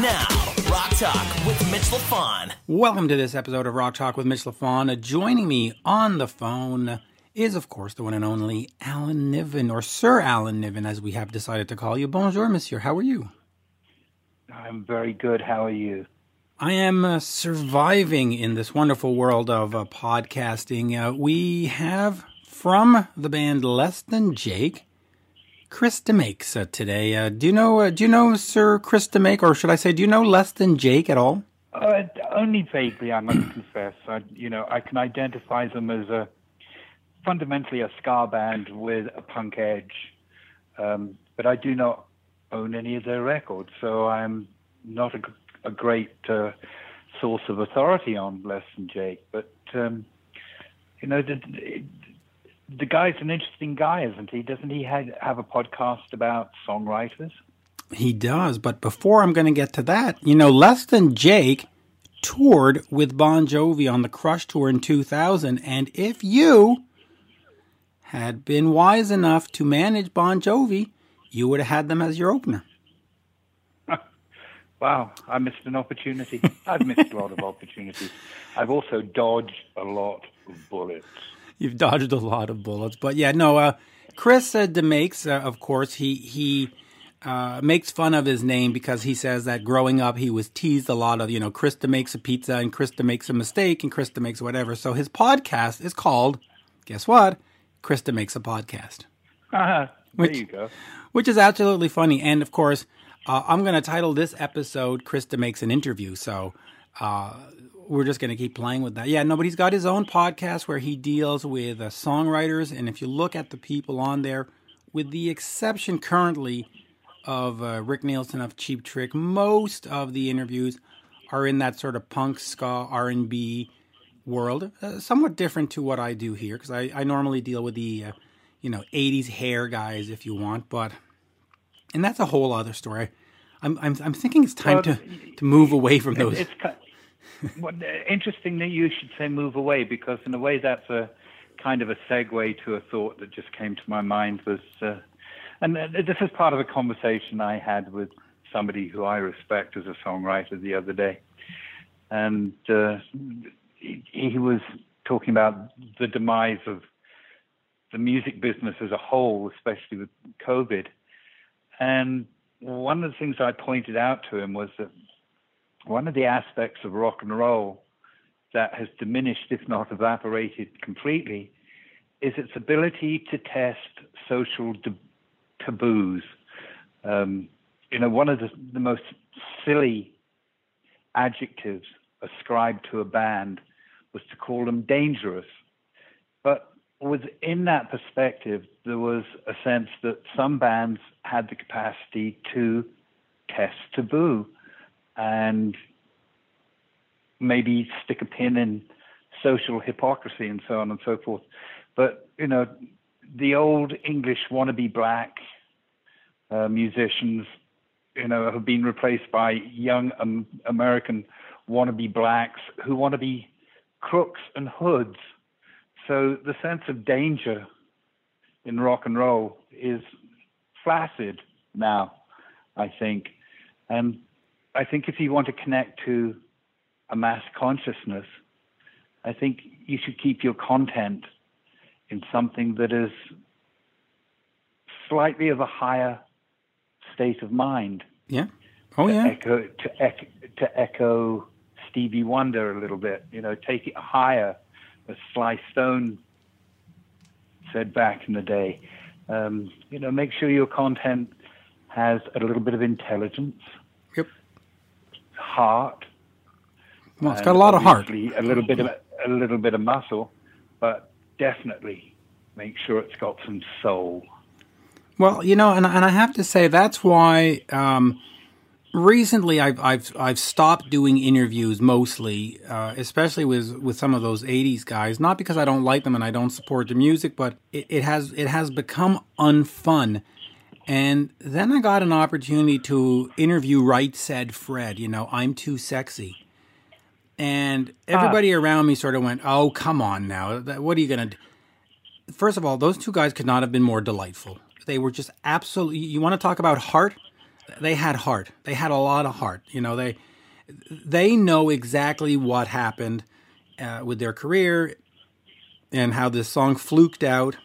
Now, Rock Talk with Mitch LaFon. Welcome to this episode of Rock Talk with Mitch LaFon. Uh, joining me on the phone is, of course, the one and only Alan Niven, or Sir Alan Niven, as we have decided to call you. Bonjour, monsieur. How are you? I'm very good. How are you? I am uh, surviving in this wonderful world of uh, podcasting. Uh, we have from the band Less Than Jake, Chris DeMakes uh, today. Uh, do you know? Uh, do you know Sir Chris DeMake, or should I say, do you know Less Than Jake at all? Uh, only vaguely, I must confess. I, you know, I can identify them as a fundamentally a ska band with a punk edge, um, but I do not own any of their records, so I'm not a a great uh, source of authority on Less Than Jake. But um, you know, the, guy's an interesting guy, isn't he? Doesn't he have, have a podcast about songwriters? He does. But before I'm going to get to that, you know, Less Than Jake toured with Bon Jovi on the Crush tour in 2000, and if you had been wise enough to manage Bon Jovi, you would have had them as your opener. Wow, I missed an opportunity. I've missed a lot of opportunities. I've also dodged a lot of bullets. You've dodged a lot of bullets, but yeah, no. Uh, Chris uh, DeMakes, uh, of course, he he uh, makes fun of his name because he says that growing up he was teased a lot of you know Chris makes a pizza and Chris makes a mistake and Chris makes whatever. So his podcast is called, guess what? Chris makes a podcast. Uh, there which, you go. Which is absolutely funny, and of course uh, I'm going to title this episode "Chris DeMakes an Interview." So uh, we're just going to keep playing with that. Yeah, no, but he's got his own podcast where he deals with uh, songwriters, and if you look at the people on there, with the exception currently of uh, Rick Nielsen of Cheap Trick, most of the interviews are in that sort of punk ska R and B world, uh, somewhat different to what I do here because I, I normally deal with the uh, you know 80s hair guys if you want, but and that's a whole other story. I'm I'm, I'm thinking it's time well, to to move away from those. It's well, interesting that you should say move away because in a way that's a kind of a segue to a thought that just came to my mind was, uh, and this is part of a conversation I had with somebody who I respect as a songwriter the other day, and uh, he, he was talking about the demise of the music business as a whole, especially with COVID and one of the things I pointed out to him was that one of the aspects of rock and roll that has diminished, if not evaporated completely, is its ability to test social taboos. Um, you know, one of the, the most silly adjectives ascribed to a band was to call them dangerous. But within that perspective, there was a sense that some bands had the capacity to test taboo and maybe stick a pin in social hypocrisy and so on and so forth. But, you know, the old English wannabe black uh, musicians, you know, have been replaced by young um, American wannabe blacks who want to be crooks and hoods so the sense of danger in rock and roll is flaccid now, I think. And I think if you want to connect to a mass consciousness, I think you should keep your content in something that is slightly of a higher state of mind. Yeah. Oh, to yeah. Echo, to, echo, to echo Stevie Wonder a little bit, you know, take it higher as Sly Stone said back in the day. Um, you know, make sure your content has a little bit of intelligence, yep, heart. Well, it's got a lot of heart. A little bit of a little bit of muscle, but definitely make sure it's got some soul. Well, you know, and and I have to say that's why um, recently I've I've I've stopped doing interviews mostly, uh, especially with with some of those '80s guys. Not because I don't like them and I don't support the music, but it, it has it has become unfun. And then I got an opportunity to interview Right Said Fred. You know, I'm too sexy. And everybody ah. around me sort of went, "Oh, come on now! What are you gonna?" do? First of all, those two guys could not have been more delightful. They were just absolutely. You want to talk about heart? They had heart. They had a lot of heart. You know, they they know exactly what happened uh, with their career and how this song fluked out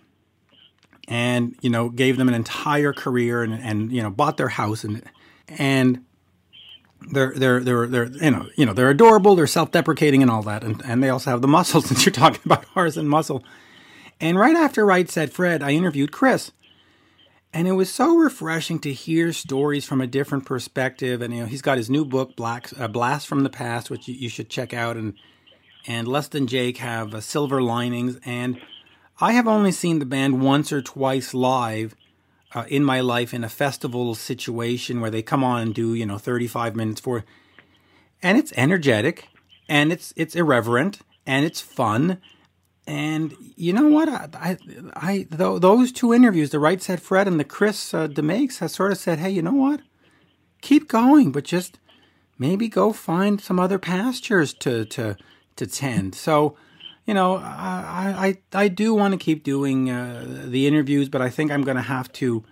and you know gave them an entire career and, and you know bought their house and and they're they're they're they're you know you know they're adorable they're self-deprecating and all that and, and they also have the muscle since you're talking about horse and muscle and right after Right Said Fred I interviewed Chris and it was so refreshing to hear stories from a different perspective. And you know he's got his new book Black Blast from the Past which you, you should check out. And and Less Than Jake have uh, Silver Linings. And I have only seen the band once or twice live uh, in my life in a festival situation where they come on and do you know 35 minutes for, and it's energetic, and it's it's irreverent, and it's fun, and you know what I I, I th- those two interviews, the Right Said Fred and the Chris uh, DeMakes, has sort of said, hey, you know what, keep going, but just maybe go find some other pastures to to to tend. So you know, I I, I do want to keep doing uh, the interviews, but I think I'm going to have to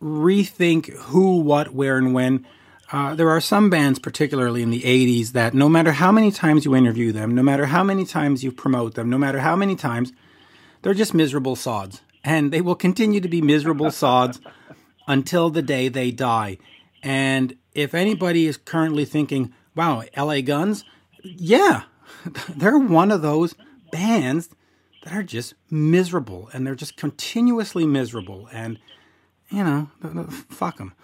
rethink who, what, where, and when. Uh, there are some bands, particularly in the 80s, that no matter how many times you interview them, no matter how many times you promote them, no matter how many times, they're just miserable sods. And they will continue to be miserable sods until the day they die. And if anybody is currently thinking, wow, LA Guns, yeah, they're one of those bands that are just miserable and they're just continuously miserable and you know fuck them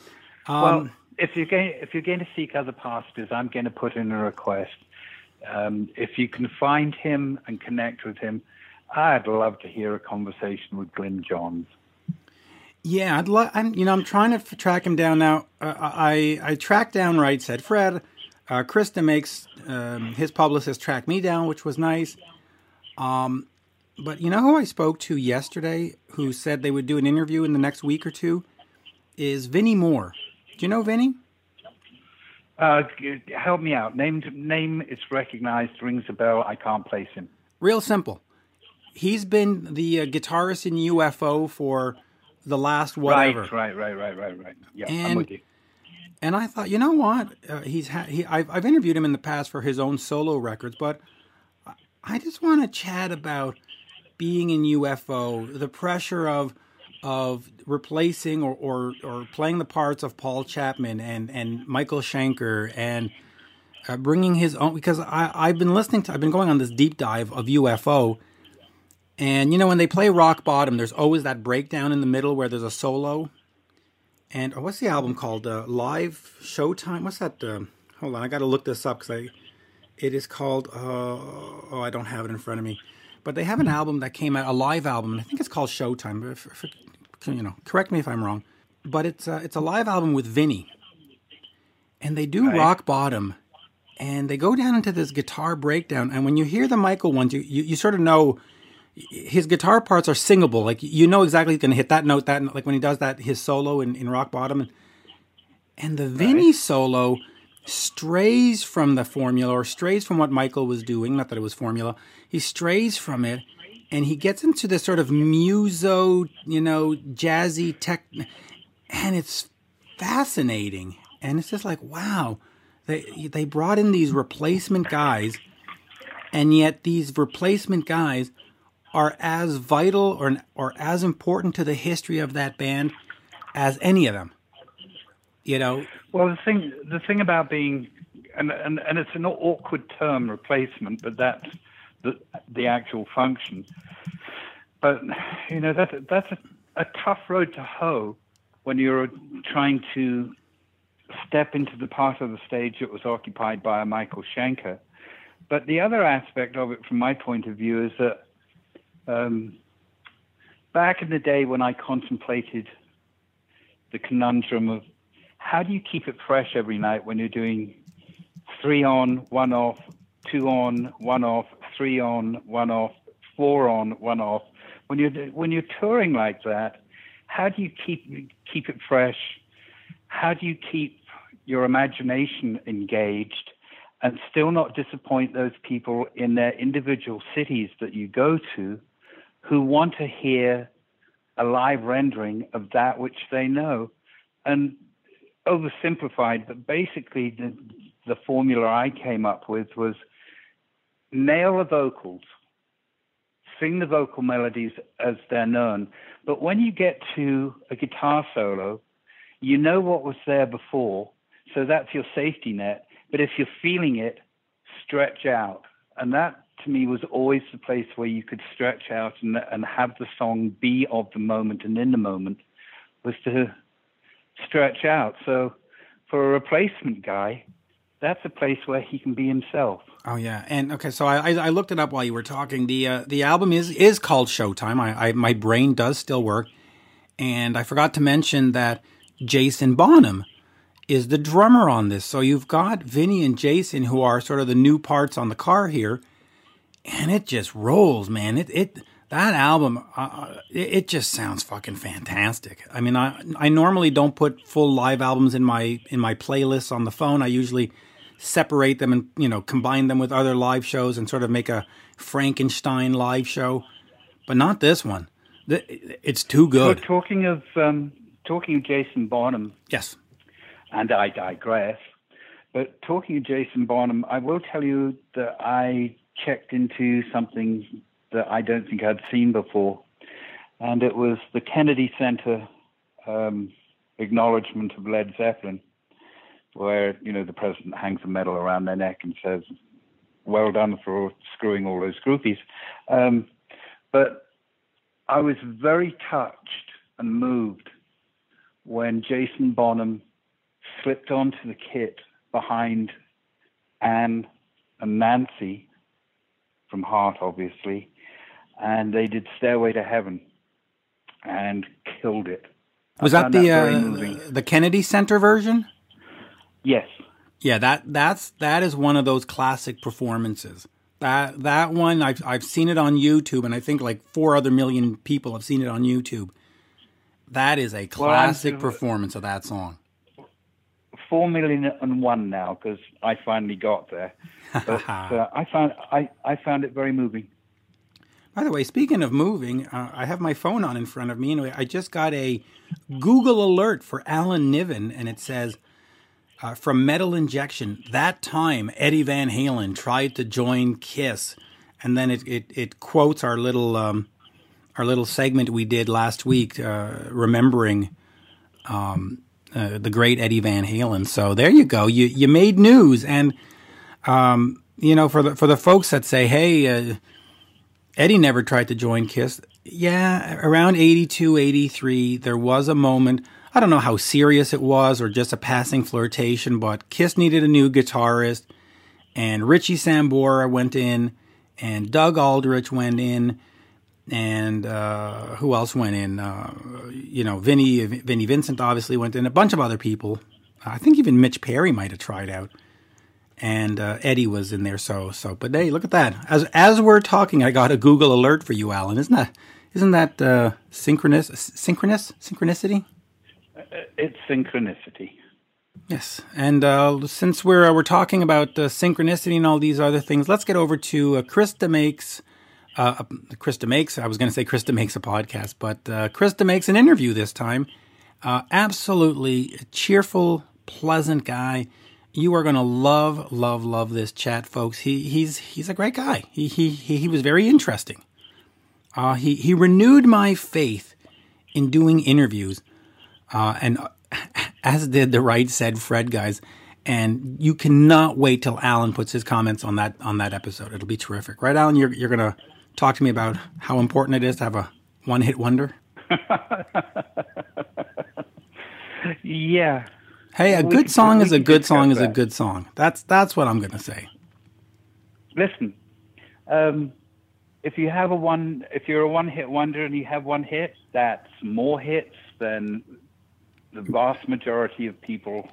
um, well if you're going if you're going to seek other pastors i'm going to put in a request. Um, if you can find him and connect with him i'd love to hear a conversation with glyn johns. Yeah i'd love i'm you know i'm trying to track him down now. Uh, i i tracked down right said fred. Uh, Chris DeMakes um, his publicist track me down which was nice. Um, but you know who I spoke to yesterday who said they would do an interview in the next week or two? Is Vinnie Moore. Do you know Vinnie? Uh, help me out. Name name is recognized, rings a bell. I can't place him. Real simple. He's been the uh, guitarist in UFO for the last whatever. Right, right, right, right, right, right. Yeah, and, I'm with you. And I thought, you know what? Uh, he's ha- he, I've, I've interviewed him in the past for his own solo records, but I just want to chat about being in UFO, the pressure of of replacing or, or, or playing the parts of Paul Chapman and, and Michael Schenker and uh, bringing his own because I, I've been listening to I've been going on this deep dive of UFO and you know when they play Rock Bottom there's always that breakdown in the middle where there's a solo and oh, what's the album called uh, Live Showtime what's that uh, hold on I got to look this up because I it is called. Uh, oh, I don't have it in front of me, but they have an album that came out, a live album, I think it's called Showtime. You know, correct me if I'm wrong, but it's a, it's a live album with Vinnie, and they do right. rock bottom, and they go down into this guitar breakdown, and when you hear the Michael ones, you you, you sort of know his guitar parts are singable. Like you know exactly he's going to hit that note, that like when he does that his solo in, in Rock Bottom, and, and the Vinnie right. solo strays from the formula or strays from what Michael was doing. Not that it was formula. He strays from it and he gets into this sort of muso, you know, jazzy tech. And it's fascinating. And it's just like, wow, they, they brought in these replacement guys. And yet these replacement guys are as vital or, or as important to the history of that band as any of them. You know, well, the thing the thing about being and and, and it's an awkward term replacement, but that's the the actual function. But you know that's that's a, a tough road to hoe when you're trying to step into the part of the stage that was occupied by a Michael Schenker. But the other aspect of it, from my point of view, is that um, back in the day when I contemplated the conundrum of how do you keep it fresh every night when you're doing three on, one off, two on, one off, three on, one off, four on, one off? When you're when you're touring like that, how do you keep keep it fresh? How do you keep your imagination engaged and still not disappoint those people in their individual cities that you go to who want to hear a live rendering of that which they know? And oversimplified, but basically the the formula I came up with was nail the vocals, sing the vocal melodies as they're known, but when you get to a guitar solo, you know what was there before, so that's your safety net. But if you're feeling it, stretch out, and that to me was always the place where you could stretch out and, and have the song be of the moment and in the moment was to stretch out. So for a replacement guy, that's a place where he can be himself. Oh yeah, and okay, so I I looked it up while you were talking. The uh, the album is is called Showtime. I, I my brain does still work, and I forgot to mention that Jason Bonham is the drummer on this. So you've got Vinnie and Jason who are sort of the new parts on the car here, and it just rolls, man. It it that album, uh, uh, it, it, just sounds fucking fantastic. I mean, I I normally don't put full live albums in my in my playlists on the phone. I usually separate them and you know combine them with other live shows and sort of make a Frankenstein live show, but not this one. It's too good. So talking of um, talking of Jason Bonham, yes, and I digress. But talking of Jason Bonham, I will tell you that I checked into something that I don't think I'd seen before, and it was the Kennedy Center um, acknowledgement of Led Zeppelin, where you know the president hangs a medal around their neck and says, "Well done for screwing all those groupies." Um, but I was very touched and moved when Jason Bonham slipped onto the kit behind Ann and Nancy from Heart, obviously, and they did Stairway to Heaven and killed it. Was that the that uh, the Kennedy Center version? Yes. Yeah, that that's that is one of those classic performances. That that one I've I've seen it on YouTube, and I think like four other million people have seen it on YouTube. That is a classic well, performance of that song. Four million and one now because I finally got there. But uh, I found I, I found it very moving. By the way, speaking of moving, uh, I have my phone on in front of me, and I just got a Google alert for Alan Niven, and it says uh, from Metal Injection. That time, Eddie Van Halen tried to join Kiss, and then it it, it quotes our little um, our little segment we did last week, uh, remembering um, uh, the great Eddie Van Halen. So there you go. You you made news, and um, you know for the for the folks that say, hey uh, Eddie never tried to join Kiss. Yeah, around 82, 83, there was a moment. I don't know how serious it was or just a passing flirtation, but Kiss needed a new guitarist, and Richie Sambora went in, and Doug Aldrich went in, and uh, who else went in? Uh, you know, Vinny, Vinnie Vincent obviously went in. A bunch of other people. I think even Mitch Perry might have tried out and uh, Eddie was in there. So so, but hey, look at that. As as we're talking, I got a Google alert for you, Alan. Isn't that isn't that uh, synchronous synchronous synchronicity? Uh, it's synchronicity. Yes, and uh, since we're uh, we're talking about synchronicity and all these other things, let's get over to uh, Chris DeMakes. Uh, Chris DeMakes. I was going to say Chris DeMakes a podcast, but Chris DeMakes an interview this time. absolutely cheerful, pleasant guy you are going to love, love, love this chat, folks. He he's he's a great guy. He he he, was very interesting. Uh, he he renewed my faith in doing interviews, uh, and as did the right said Fred guys. And you cannot wait till Alan puts his comments on that on that episode. It'll be terrific, right, Alan? You're you're going to talk to me about how important it is to have a one hit wonder. yeah, Hey, a good song is a good song is a good song. That's that's what I'm going to say. Listen, um, if you have a one, if you're a one-hit wonder and you have one hit, that's more hits than the vast majority of people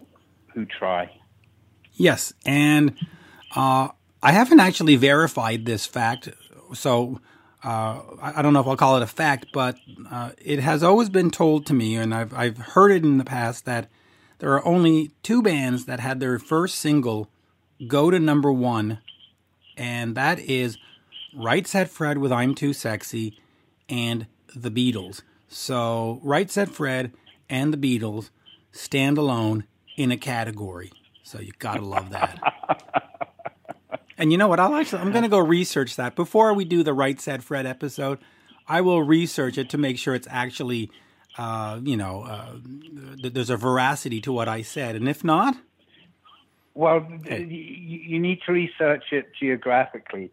who try. Yes, and uh, I haven't actually verified this fact, so uh, I don't know if I'll call it a fact, but uh, it has always been told to me, and I've I've heard it in the past that there are only two bands that had their first single go to number one, and that is Right Said Fred with I'm Too Sexy and the Beatles. So, Right Said Fred and the Beatles stand alone in a category. So you gotta love that. and you know what? I'll actually I'm gonna go research that before we do the Right Said Fred episode. I will research it to make sure it's actually, uh, you know, uh, th- there's a veracity to what I said, and if not, Well, y you need to research it geographically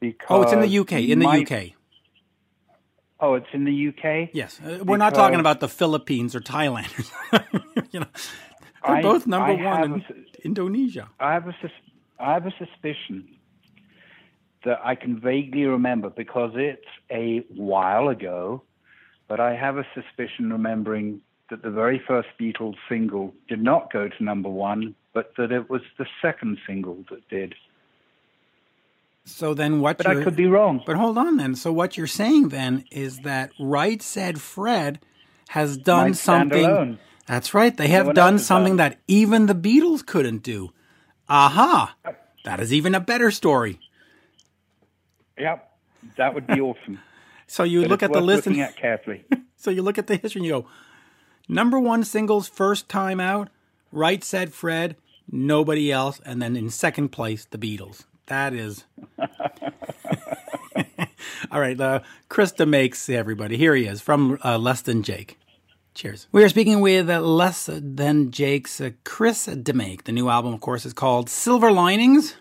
because. oh, it's in the UK. In the my- UK, Oh, it's in the UK. yes. Uh, We're not talking about the Philippines or Thailand. you know, they're I- both number I one in a Indonesia. I have a sus- I have a suspicion that I can vaguely remember because it's a while ago, but I have a suspicion remembering that the very first Beatles single did not go to number one, but that it was the second single that did. So then, what? But you're, I could be wrong. But hold on then. So what you're saying then is that Right Said Fred has done Might stand something. alone. That's right. They have one done something done. that even the Beatles couldn't do. Aha! That is even a better story. Yep, that would be awesome. So you But look at the list. and- at carefully. So you look at the history and you go, number one singles first time out, Right Said Fred, nobody else, and then in second place the Beatles. That is. All right, uh, Chris DeMakes everybody. Here he is from uh, Less Than Jake. Cheers. We are speaking with uh, Less Than Jake's uh, Chris DeMake. The new album, of course, is called Silver Linings.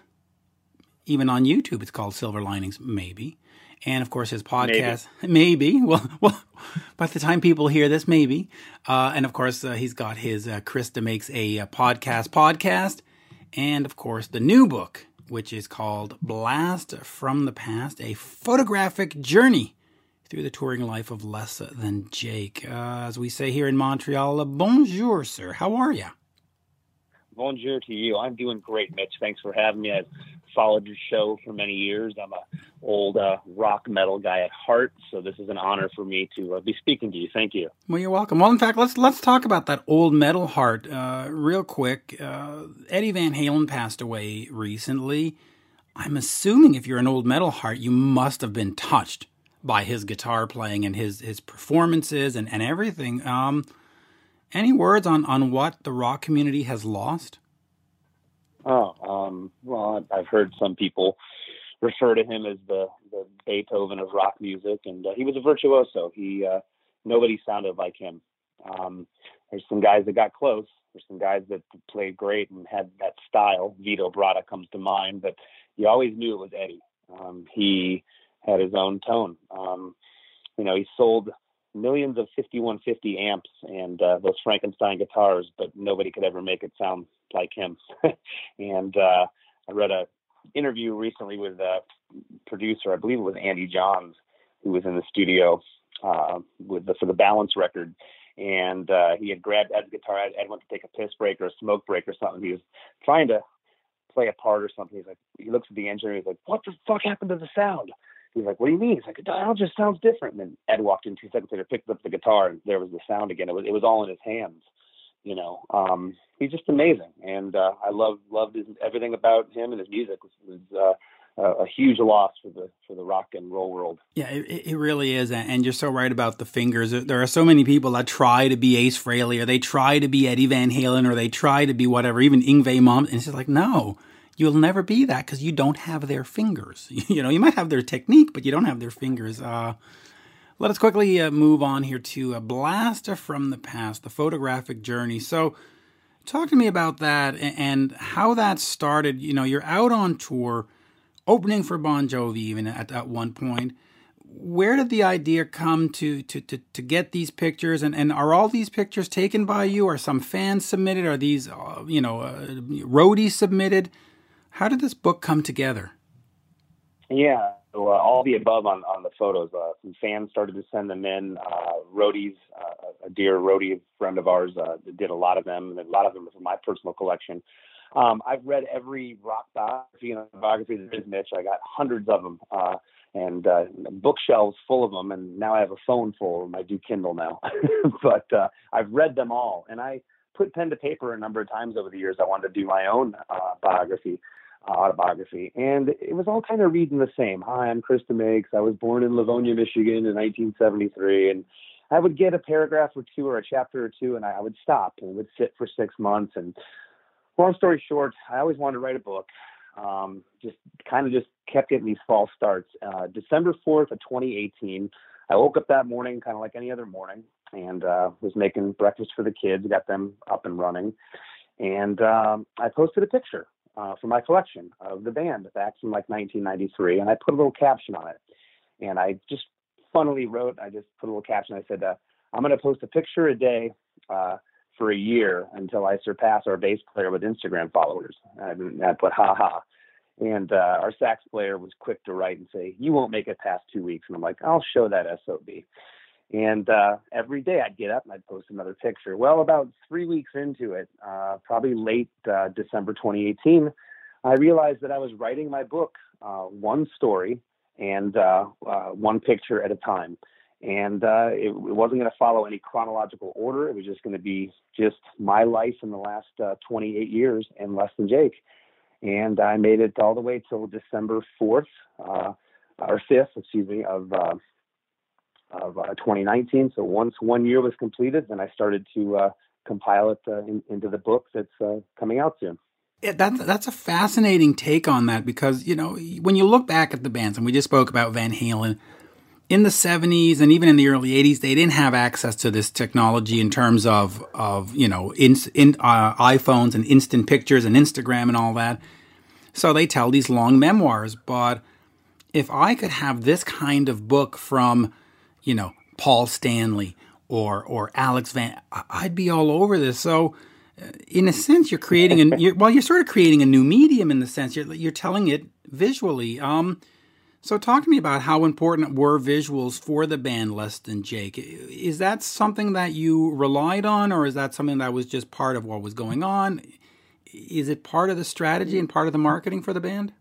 Even on YouTube, it's called Silver Linings, maybe. And of course, his podcast, maybe. Well, well, by the time people hear this, maybe. Uh, and of course, uh, he's got his uh, Chris DeMakes a, uh podcast podcast, and of course, the new book, which is called Blast from the Past: A Photographic Journey through the touring life of less than Jake. Uh, as we say here in Montreal, uh, bonjour, sir. How are you? Bonjour to you. I'm doing great, Mitch. Thanks for having me. I've followed your show for many years. I'm a old uh, rock metal guy at heart, so this is an honor for me to uh, be speaking to you. Thank you. Well, you're welcome. Well, in fact, let's let's talk about that old metal heart uh, real quick. Uh, Eddie Van Halen passed away recently. I'm assuming if you're an old metal heart, you must have been touched by his guitar playing and his his performances and and everything. Um, any words on on what the rock community has lost? Oh, um, well, I've heard some people refer to him as the, the Beethoven of rock music, and uh, he was a virtuoso. He uh, nobody sounded like him. Um, there's some guys that got close. There's some guys that played great and had that style. Vito Bratta comes to mind, but you always knew it was Eddie. Um, he had his own tone. Um, you know, he sold millions of 5150 amps and uh, those Frankenstein guitars, but nobody could ever make it sound like him. and uh, I read a interview recently with a producer, I believe it was Andy Johns, who was in the studio uh, with the, for the Balance record. And uh, he had grabbed Ed's guitar. Ed, Ed went to take a piss break or a smoke break or something. He was trying to play a part or something. He's like, he looks at the engineer. He's like, "What the fuck happened to the sound?" He's like, "What do you mean?" He's like, "It all just sounds different." And then Ed walked in two seconds later, picked up the guitar, and there was the sound again. It was it was all in his hands. You know, um, he's just amazing, and uh, I love loved his, everything about him and his music. was, was uh, a, a huge loss for the for the rock and roll world. Yeah, it, it really is, and you're so right about the fingers. There are so many people that try to be Ace Frehley, or they try to be Eddie Van Halen, or they try to be whatever, even Yngwie Malmsteen, and it's just like, no, you'll never be that because you don't have their fingers. You know, you might have their technique, but you don't have their fingers. Uh, let us quickly uh, move on here to a blaster from the past, the photographic journey. So, talk to me about that and, how that started. You know, you're out on tour, opening for Bon Jovi, even at, at one point. Where did the idea come to to, to, to get these pictures? And, and are all these pictures taken by you? Are some fans submitted? Are these, uh, you know, uh, roadies submitted? How did this book come together? Yeah, so, uh, all the above on, on the photos. Uh, some fans started to send them in. Uh, roadies, uh, a dear roadie friend of ours, uh, did a lot of them, and a lot of them are from my personal collection. Um, I've read every rock biography and biography there is, Mitch. I got hundreds of them, uh, and uh, bookshelves full of them, and now I have a phone full of them. I do Kindle now, but uh, I've read them all, and I put pen to paper a number of times over the years. I wanted to do my own uh, biography autobiography. And it was all kind of reading the same. Hi, I'm Chris DeMakes. I was born in Livonia, Michigan in 1973. And I would get a paragraph or two or a chapter or two, and I would stop and would sit for six months. And long story short, I always wanted to write a book. Um, just kind of just kept getting these false starts. Uh, December 4th of 2018, I woke up that morning, kind of like any other morning, and uh, was making breakfast for the kids, got them up and running. And um, I posted a picture uh, for my collection of the band back from like 1993, and I put a little caption on it. And I just funnily wrote, I just put a little caption. I said, uh, I'm going to post a picture a day uh, for a year until I surpass our bass player with Instagram followers. And I put, ha ha. And uh, our sax player was quick to write and say, You won't make it past two weeks. And I'm like, I'll show that SOB. And uh, every day I'd get up and I'd post another picture. Well, about three weeks into it, uh, probably late uh, December 2018, I realized that I was writing my book, uh, one story and uh, uh, one picture at a time. And it, it, wasn't going to follow any chronological order. It was just going to be just my life in the last 28 years and less than Jake. And I made it all the way till December 4th, or 5th, excuse me, of of uh, 2019. So once one year was completed, then I started to uh, compile it uh, in, into the book that's coming out soon. Yeah, that's that's a fascinating take on that because you know when you look back at the bands, and we just spoke about Van Halen in the 70s and even in the early 80s, they didn't have access to this technology in terms of of you know in, in uh, iPhones and instant pictures and Instagram and all that. So they tell these long memoirs, but if I could have this kind of book from you know, Paul Stanley or or Alex Van. I'd be all over this. So, uh, in a sense, you're creating a you're, well, you're sort of creating a new medium in the sense you're you're telling it visually. Um, so talk to me about how important were visuals for the band Less Than Jake. Is that something that you relied on, or is that something that was just part of what was going on? Is it part of the strategy and part of the marketing for the band?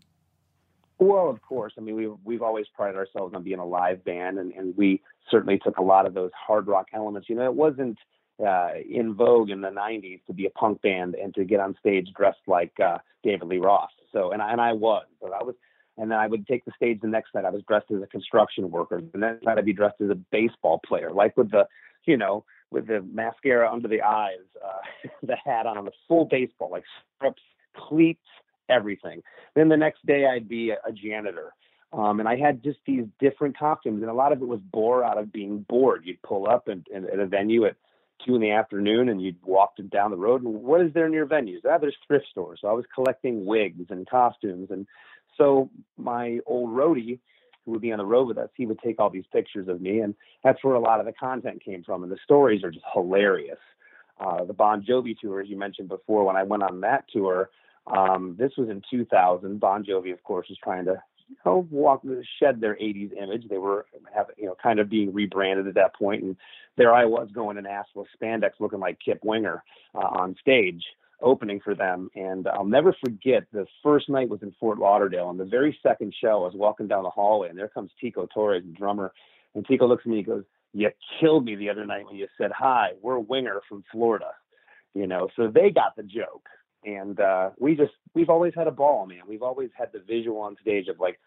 Well, of course. I mean, we've we've always prided ourselves on being a live band, and, and we certainly took a lot of those hard rock elements. You know, it wasn't uh, in vogue in the '90s to be a punk band and to get on stage dressed like uh, David Lee Roth. So, and I, and I was, so I was, and then I would take the stage the next night. I was dressed as a construction worker. The next night I'd be dressed as a baseball player, like with the, you know, with the mascara under the eyes, uh, the hat on, the full baseball, like strips, cleats everything. Then the next day I'd be a, a janitor. Um, and I had just these different costumes, and a lot of it was bore out of being bored. You'd pull up and, and, at a venue at two in the afternoon, and you'd walk down the road. And what is there near venues? Ah, there's thrift stores. So I was collecting wigs and costumes, and so my old roadie, who would be on the road with us, he would take all these pictures of me, and that's where a lot of the content came from. And the stories are just hilarious. Uh, the Bon Jovi tour, as you mentioned before, when I went on that tour, um, this was in 2000. Bon Jovi, of course, was trying to know, walk shed their 80s image. They were have, you know kind of being rebranded at that point, and there I was going in ass with spandex, looking like Kip Winger uh, on stage opening for them. And I'll never forget the first night was in Fort Lauderdale, and the very second show, I was walking down the hallway, and there comes Tico Torres, the drummer, and Tico looks at me and goes, "You killed me the other night when you said hi. We're Winger from Florida." You know, so they got the joke and uh, we just we've always had a ball, man. We've always had the visual on stage of like,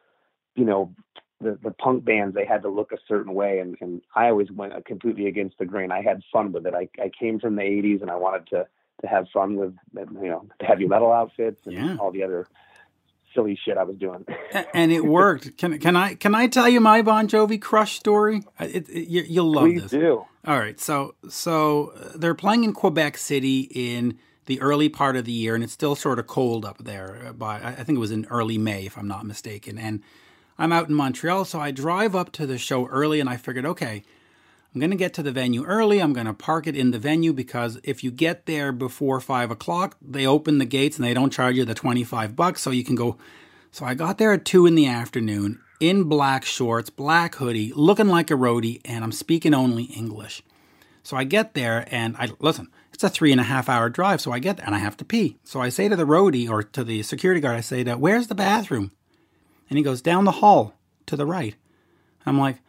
you know, the the punk bands they had to look a certain way, and and I always went completely against the grain. I had fun with it. I I came from the '80s, and I wanted to to have fun with you know the heavy metal outfits and yeah. all the other silly shit I was doing. and it worked. Can can I can I tell you my Bon Jovi crush story? It, it, you, will love Please this. do. All right. So so uh, they're playing in Quebec City in the early part of the year, and it's still sort of cold up there. Uh, by I think it was in early May, if I'm not mistaken. And I'm out in Montreal, so I drive up to the show early, and I figured, okay, I'm going to get to the venue early. I'm going to park it in the venue because if you get there before five o'clock, they open the gates and they don't charge you the 25 bucks, so you can go. So I got there at two in the afternoon in black shorts, black hoodie, looking like a roadie, and I'm speaking only English. So I get there and I listen. It's a three and a half hour drive, so I get there and I have to pee. So I say to the roadie or to the security guard, I say, that, "Where's the bathroom?" And he goes down the hall to the right. I'm like,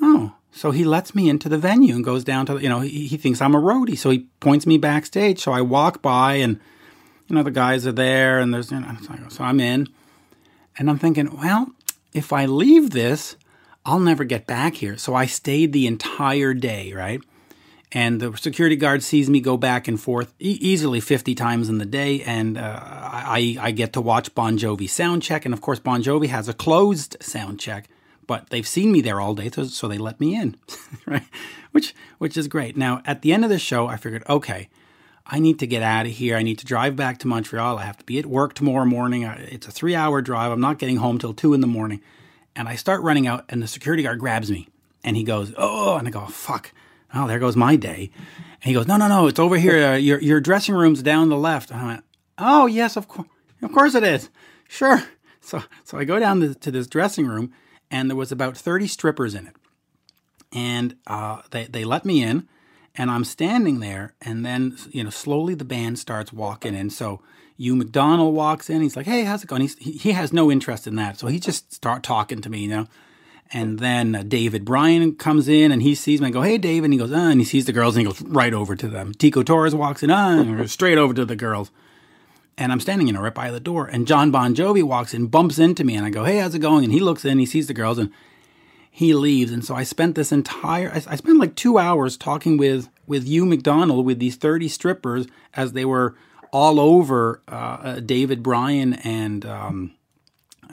"Oh." So he lets me into the venue and goes down to you know he, he thinks I'm a roadie, so he points me backstage. So I walk by and you know the guys are there and there's you know, so I'm in and I'm thinking, well, if I leave this, I'll never get back here. So I stayed the entire day, right? And the security guard sees me go back and forth e- easily 50 times in the day. And uh, I, I get to watch Bon Jovi sound check. And of course, Bon Jovi has a closed sound check, but they've seen me there all day, so they let me in, right? Which, which is great. Now, at the end of the show, I figured, okay, I need to get out of here. I need to drive back to Montreal. I have to be at work tomorrow morning. It's a three hour drive. I'm not getting home till two in the morning. And I start running out, and the security guard grabs me and he goes, Oh, and I go, Fuck. Oh, there goes my day. And he goes, No, no, no, it's over here. Uh, your, your dressing room's down the left. And I went, Oh, yes, of course. Of course it is. Sure. So, so I go down to, to this dressing room, and there was about 30 strippers in it. And uh, they, they let me in and I'm standing there, and then you know slowly the band starts walking in. So Hugh McDonald walks in. He's like, "Hey, how's it going?" He's, he he has no interest in that, so he just start talking to me, you know. And then uh, David Bryan comes in, and he sees me. I go, "Hey, David," and he goes, "Ah," and he sees the girls, and he goes right over to them. Tico Torres walks in, ah, and straight over to the girls. And I'm standing, you know, right by the door, and John Bon Jovi walks in, bumps into me, and I go, "Hey, how's it going?" And he looks in, he sees the girls, and he leaves. And so I spent this entire, I, I spent like two hours talking with, with Hugh McDonald with these 30 strippers as they were all over uh, uh, David Bryan and um,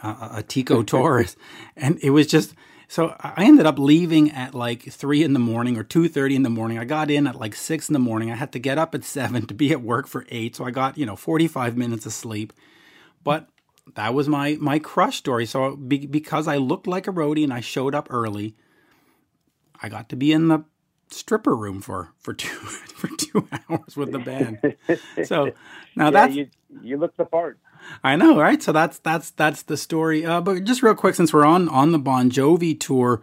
uh, uh Tico Torres. And it was just, so I ended up leaving at like three in the morning or two thirty in the morning. I got in at like six in the morning. I had to get up at seven to be at work for eight, so I got you know forty five minutes of sleep. But that was my my crush story. So be, because I looked like a roadie and I showed up early, I got to be in the stripper room for for two for two hours with the band. So now yeah, that's you, you look the part. I know, right? So that's that's that's the story. Uh, but just real quick, since we're on on the Bon Jovi tour,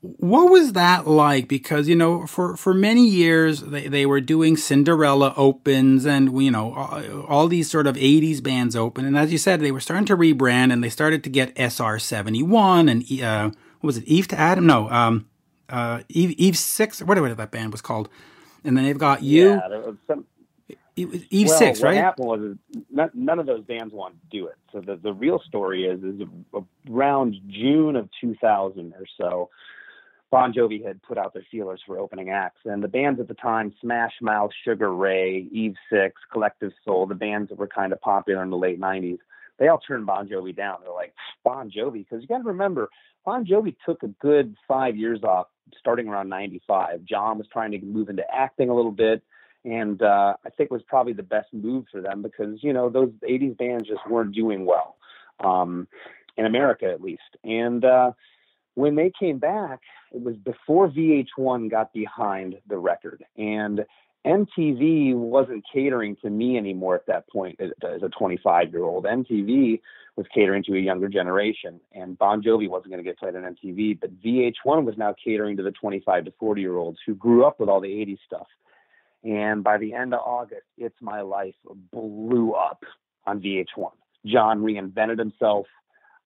what was that like? Because you know, for for many years they, they were doing Cinderella opens and you know all these sort of '80s bands open, and as you said, they were starting to rebrand and they started to get SR seventy one and uh, what was it? Eve to Adam? No, um, uh, Eve Eve six. Whatever that band was called, and then they've got you. Yeah. Eve well, six, what right? What happened was none, none of those bands wanted to do it. So the the real story is is around June of 2000 or so Bon Jovi had put out their feelers for opening acts, and the bands at the time, Smash Mouth, Sugar Ray, Eve Six, Collective Soul, the bands that were kind of popular in the late '90s, they all turned Bon Jovi down. They're like Bon Jovi, because you got to remember, Bon Jovi took a good five years off, starting around '95. John was trying to move into acting a little bit, and uh, I think it was probably the best move for them because you know those '80s bands just weren't doing well, um, in America at least, and. uh when they came back, it was before VH1 got behind the record. And MTV wasn't catering to me anymore at that point as a 25 year old. MTV was catering to a younger generation, and Bon Jovi wasn't going to get played on MTV, but VH1 was now catering to the 25 to 40 year olds who grew up with all the 80s stuff. And by the end of August, It's My Life blew up on VH1. John reinvented himself.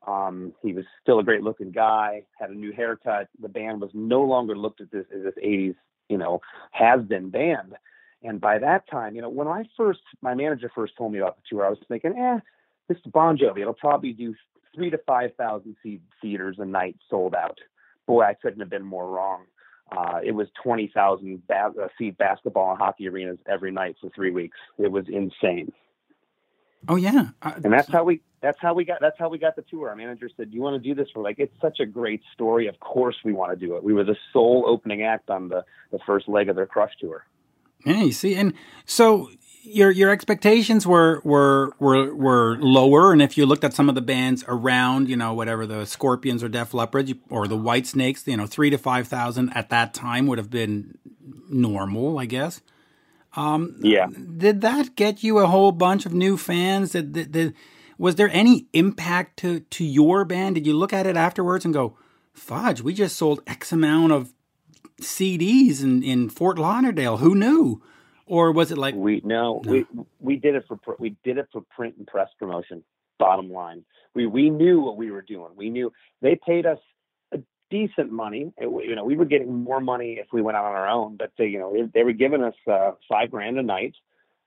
Um, he was still a great looking guy, had a new haircut. The band was no longer looked at this as this 80s, you know, has been band. And by that time, you know, when I first, my manager first told me about the tour, I was thinking, eh, this is Bon Jovi. It'll probably do three to 5,000 seat theaters a night sold out. Boy, I couldn't have been more wrong. Uh, it was 20,000 ba- uh, seat basketball and hockey arenas every night for three weeks. It was insane. Oh yeah, uh, and that's how we that's how we got that's how we got the tour. Our manager said, "Do you want to do this?" We're like, "It's such a great story. Of course we want to do it." We were the sole opening act on the the first leg of their Crush tour. Yeah, you see, and so your your expectations were were were were lower, and if you looked at some of the bands around, you know, whatever the Scorpions or Def Leppard or the White Snakes, you know, three to five thousand at that time would have been normal, I guess. Um, yeah. Did that get you a whole bunch of new fans? Did, did, did, was there any impact to, to your band? Did you look at it afterwards and go, fudge, we just sold X amount of CDs in, in Fort Lauderdale. Who knew? Or was it like we no, no, we we did it for we did it for print and press promotion. Bottom line, we we knew what we were doing. We knew they paid us a decent money. It, you know, we were getting more money if we went out on our own, but they, you know, they, they were giving us uh, five grand a night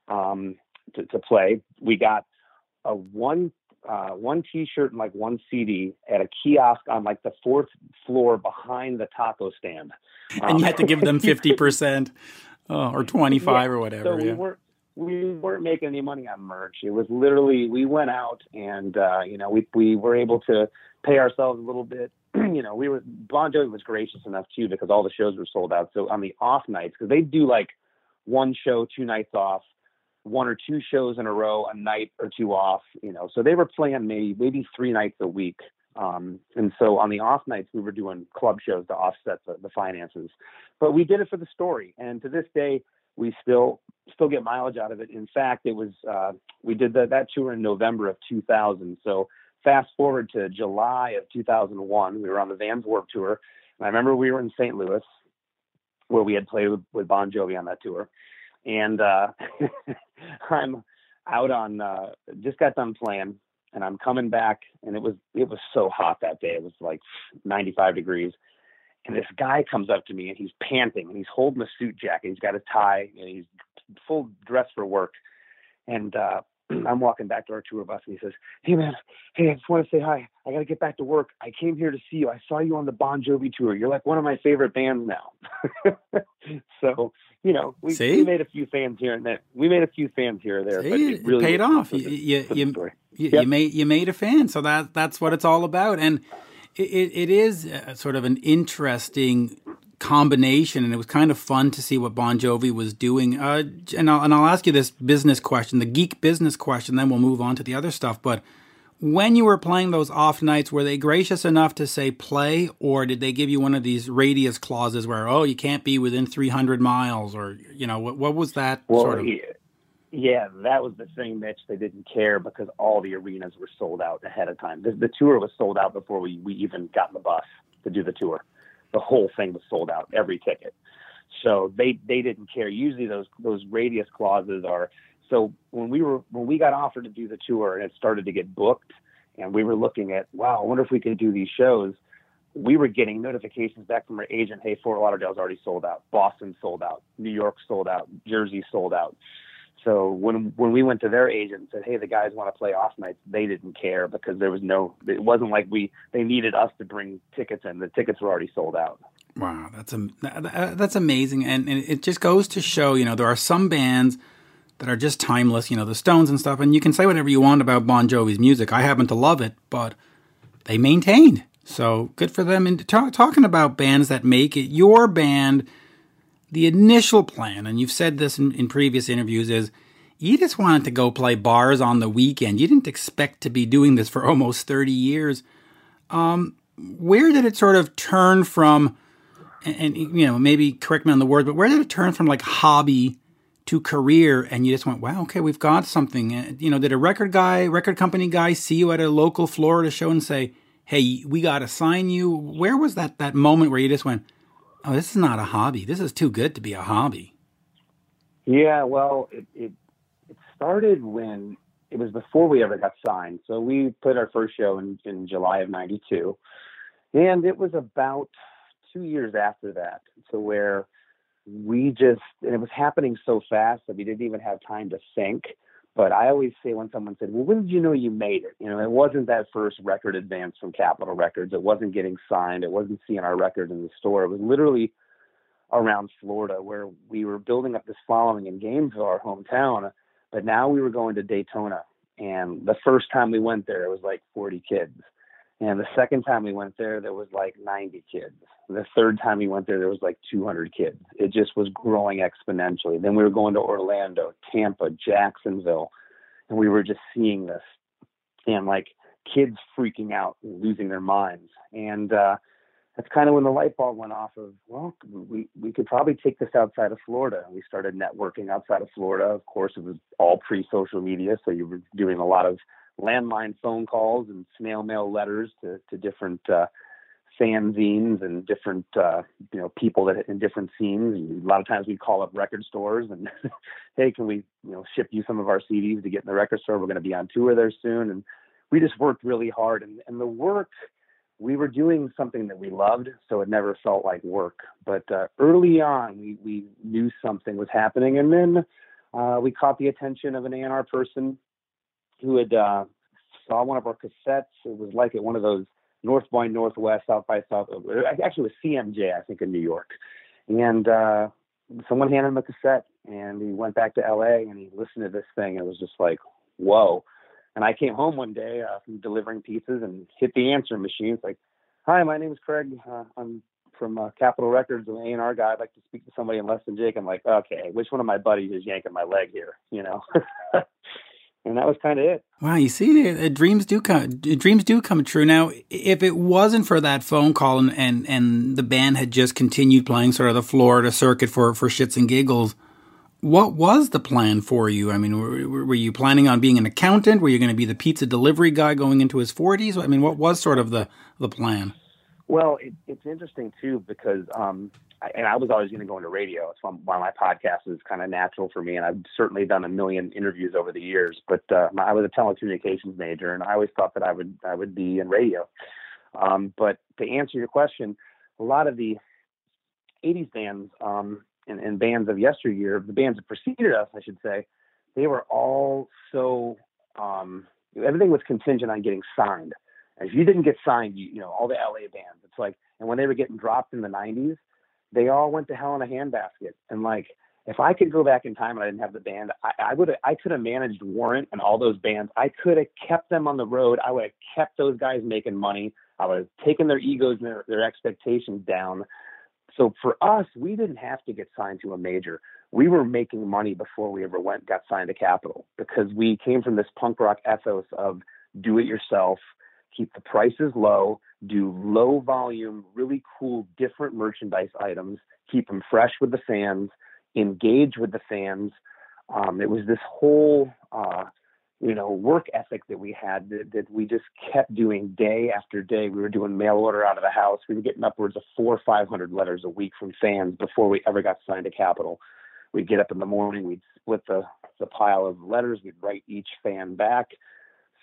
um, to, to play. We got a one uh, one T-shirt and like one CD at a kiosk on like the fourth floor behind the taco stand. and you had to give them fifty percent uh, or twenty five Yeah. or whatever. So we yeah. weren't we weren't making any money on merch. It was literally we went out and uh, you know we we were able to pay ourselves a little bit. you know we were Bon Jovi was gracious enough too because all the shows were sold out. So on the off nights because they do like one show, two nights off, one or two shows in a row, a night or two off. You know, so they were playing maybe maybe three nights a week. Um, and so on the off nights, we were doing club shows to offset the, the finances. But we did it for the story. And to this day, we still still get mileage out of it. In fact, it was uh, we did the, that tour in November of 2000. So fast forward to July of 2001, we were on the Vans Warp Tour, and I remember we were in St. Louis, where we had played with, with Bon Jovi on that tour, and uh, I'm out on uh, just got done playing, and I'm coming back, and it was it was so hot that day. It was like 95 degrees. And this guy comes up to me and he's panting and he's holding a suit jacket. He's got a tie and he's full dress for work. And uh, I'm walking back to our tour bus and he says, Hey man, hey, I just want to say hi. I got to get back to work. I came here to see you. I saw you on the Bon Jovi tour. You're like one of my favorite bands now. so, you know, we, we made a few fans here and there. We made a few fans here or there. but See, it it really paid off. was You, you, Yep. you made you made a fan, so that that's what it's all about, and it, it, it is uh sort of an interesting combination, and it was kind of fun to see what Bon Jovi was doing. Uh, and I'll, and I'll ask you this business question, the geek business question, then we'll move on to the other stuff. But when you were playing those off nights, were they gracious enough to say play, or did they give you one of these radius clauses where oh you can't be within three hundred miles, or you know what what was that Well, sort of? yeah, yeah, that was the thing, Mitch. They didn't care because all the arenas were sold out ahead of time. The, the tour was sold out before we, we even got in the bus to do the tour. The whole thing was sold out, every ticket. So they they didn't care. Usually those those radius clauses are so when we were when we got offered to do the tour and it started to get booked and we were looking at wow, I wonder if we could do these shows. We were getting notifications back from our agent, hey, Fort Lauderdale's already sold out, Boston sold out, New York sold out, Jersey sold out. So when when we went to their agent and said, "Hey, the guys want to play off nights," they didn't care because there was no. It wasn't like we they needed us to bring tickets in. The tickets were already sold out. Wow, that's a that's amazing, and, and it just goes to show, you know, there are some bands that are just timeless, you know, the Stones and stuff, and you can say whatever you want about Bon Jovi's music. I happen to love it, but they maintained, so good for them. And talk, talking about bands that make it, your band, the initial plan, and you've said this in, in previous interviews, is you just wanted to go play bars on the weekend. You didn't expect to be doing this for almost thirty years. Um, where did it sort of turn from? and, and you know maybe correct me on the word, but where did it turn from like hobby to career? And you just went, wow, okay, we've got something. And, you know, did a record guy, record company guy, see you at a local Florida show and say, hey, we got to sign you? Where was that that moment where you just went, oh, this is not a hobby. This is too good to be a hobby. Yeah, well, it it, it started when it was before we ever got signed. So we put our first show in, in July of '92, and it was about two years after that to where we just and it was happening so fast that we didn't even have time to think. But I always say when someone said, "Well, when did you know you made it?" You know, it wasn't that first record advance from Capitol Records. It wasn't getting signed. It wasn't seeing our record in the store. It was literally around Florida where we were building up this following in Gainesville, our hometown. But now we were going to Daytona. And the first time we went there, it was like 40 kids. And the second time we went there, there was like 90 kids. The third time we went there, there was like 200 kids. It just was growing exponentially. Then we were going to Orlando, Tampa, Jacksonville, and we were just seeing this and like kids freaking out, and losing their minds. And uh, that's kind of when the light bulb went off of, well, we, we could probably take this outside of Florida. We started networking outside of Florida. Of course, it was all pre social media. So you were doing a lot of landline phone calls and snail mail letters to, to different uh, fanzines and different, uh, you know, people that in different scenes. And a lot of times we'd call up record stores and, hey, can we, you know, ship you some of our CDs to get in the record store? We're going to be on tour there soon. And we just worked really hard. And, and the work, we were doing something that we loved, so it never felt like work. But uh, early on, we, we knew something was happening. And then uh, we caught the attention of an A&R person who had uh, saw one of our cassettes. It was like at one of those North by Northwest, South by South. Actually, it was CMJ, I think, in New York. And uh, someone handed him a cassette, and he went back to LA and he listened to this thing. It was just like, whoa. And I came home one day uh, from delivering pizzas and hit the answer machine. It's like, hi, my name is Craig. Uh, I'm from uh, Capitol Records, an A&R guy. I'd like to speak to somebody in less than Jake. I'm like, okay, which one of my buddies is yanking my leg here? You know? and that was kind of it. Wow, you see, uh, dreams do come. Dreams do come true. Now, if it wasn't for that phone call and, and and the band had just continued playing sort of the Florida circuit for for shits and giggles, what was the plan for you? I mean, were, were you planning on being an accountant? Were you going to be the pizza delivery guy going into his forties? I mean, what was sort of the the plan? Well, it, it's interesting too because um, and I was always going to go into radio. It's why my podcast is kind of natural for me, and I've certainly done a million interviews over the years. But uh, I was a telecommunications major, and I always thought that I would I would be in radio. Um, but to answer your question, a lot of the '80s bands um, and, and bands of yesteryear, the bands that preceded us, I should say, they were all so um, everything was contingent on getting signed. If you didn't get signed, you, you know all the LA bands. It's like, and when they were getting dropped in the '90s they all went to hell in a handbasket. And like, if I could go back in time and I didn't have the band, I, I would I could have managed Warrant and all those bands. I could have kept them on the road. I would have kept those guys making money. I would have taken their egos and their, their expectations down. So for us, we didn't have to get signed to a major. We were making money before we ever went got signed to Capitol because we came from this punk rock ethos of do it yourself, keep the prices low, do low volume, really cool, different merchandise items, keep them fresh with the fans, engage with the fans. Um, it was this whole, uh, you know, work ethic that we had that, that, we just kept doing day after day. We were doing mail order out of the house. We were getting upwards of four or 500 letters a week from fans before we ever got signed to Capitol. We'd get up in the morning, we'd split the, the pile of letters, we'd write each fan back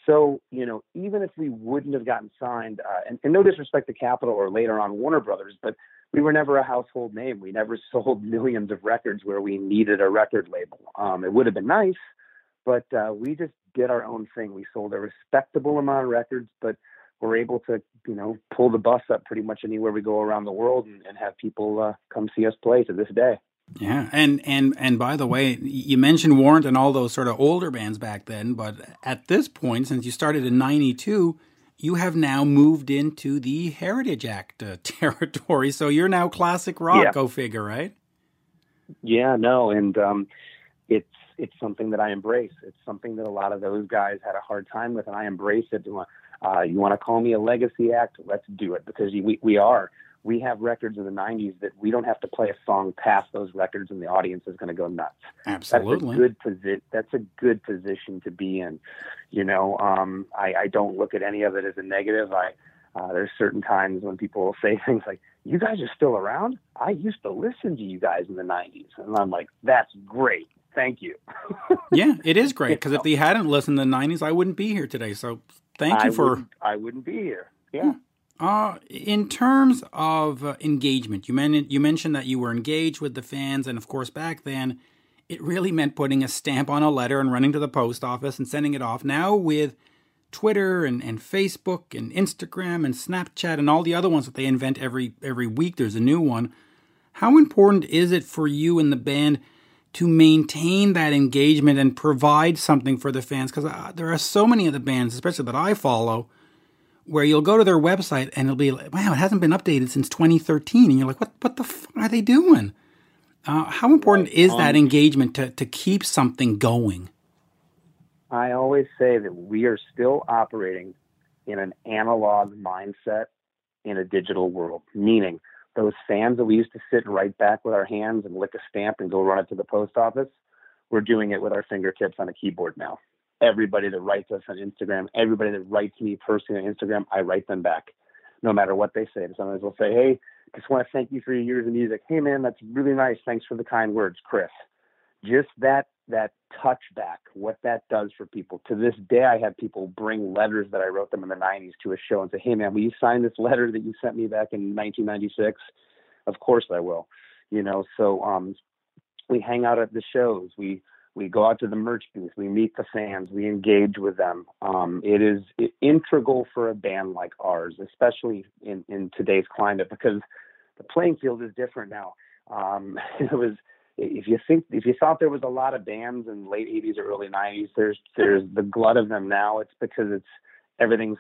so, you know, even if we wouldn't have gotten signed, uh, and, and no disrespect to Capitol or later on Warner Brothers, but we were never a household name. We never sold millions of records where we needed a record label. Um, it would have been nice, but uh, we just did our own thing. We sold a respectable amount of records, but we're able to, you know, pull the bus up pretty much anywhere we go around the world and, and have people uh, come see us play to this day. Yeah, and and and by the way, you mentioned Warrant and all those sort of older bands back then, but at this point, since you started in '92, you have now moved into the Heritage Act uh, territory. So you're now classic rock. Yeah. Go figure, right? Yeah, no, and um, it's it's something that I embrace. It's something that a lot of those guys had a hard time with, and I embrace it. Uh, you want to call me a legacy act? Let's do it because we we are we have records in the 90s that we don't have to play a song past those records and the audience is going to go nuts. Absolutely. That's a good position. That's a good position to be in. You know, um, I, I don't look at any of it as a negative. I, uh, there's certain times when people will say things like, you guys are still around? I used to listen to you guys in the 90s. And I'm like, that's great. Thank you. yeah, it is great because if they hadn't listened in the 90s, I wouldn't be here today. So thank you I for. Wouldn't, I wouldn't be here. Yeah. Uh, in terms of uh, engagement, you, men- you mentioned that you were engaged with the fans, and of course, back then, it really meant putting a stamp on a letter and running to the post office and sending it off. Now, with Twitter and, and Facebook and Instagram and Snapchat and all the other ones that they invent every every week, there's a new one. How important is it for you and the band to maintain that engagement and provide something for the fans? Because uh, there are so many of the bands, especially that I follow where you'll go to their website and it'll be like, wow, it hasn't been updated since 2013. And you're like, what, what the fuck are they doing? Uh, how important right. is um, that engagement to, to keep something going? I always say that we are still operating in an analog mindset in a digital world, meaning those fans that we used to sit and write back with our hands and lick a stamp and go run it to the post office, we're doing it with our fingertips on a keyboard now everybody that writes us on Instagram, everybody that writes me personally on Instagram, I write them back, no matter what they say. Sometimes they'll say, "Hey, just want to thank you for your years of music. Hey, man, that's really nice. Thanks for the kind words, Chris." Just that that touch back, what that does for people. To this day, I have people bring letters that I wrote them in the '90s to a show and say, "Hey, man, will you sign this letter that you sent me back in 1996?" Of course, I will. You know, so um, we hang out at the shows. We We go out to the merch booth. We meet the fans. We engage with them. Um, it is integral for a band like ours, especially in, in today's climate, because the playing field is different now. Um, it was if you think if you thought there was a lot of bands in the late 80s or early 90s, there's there's the glut of them now. It's because it's everything's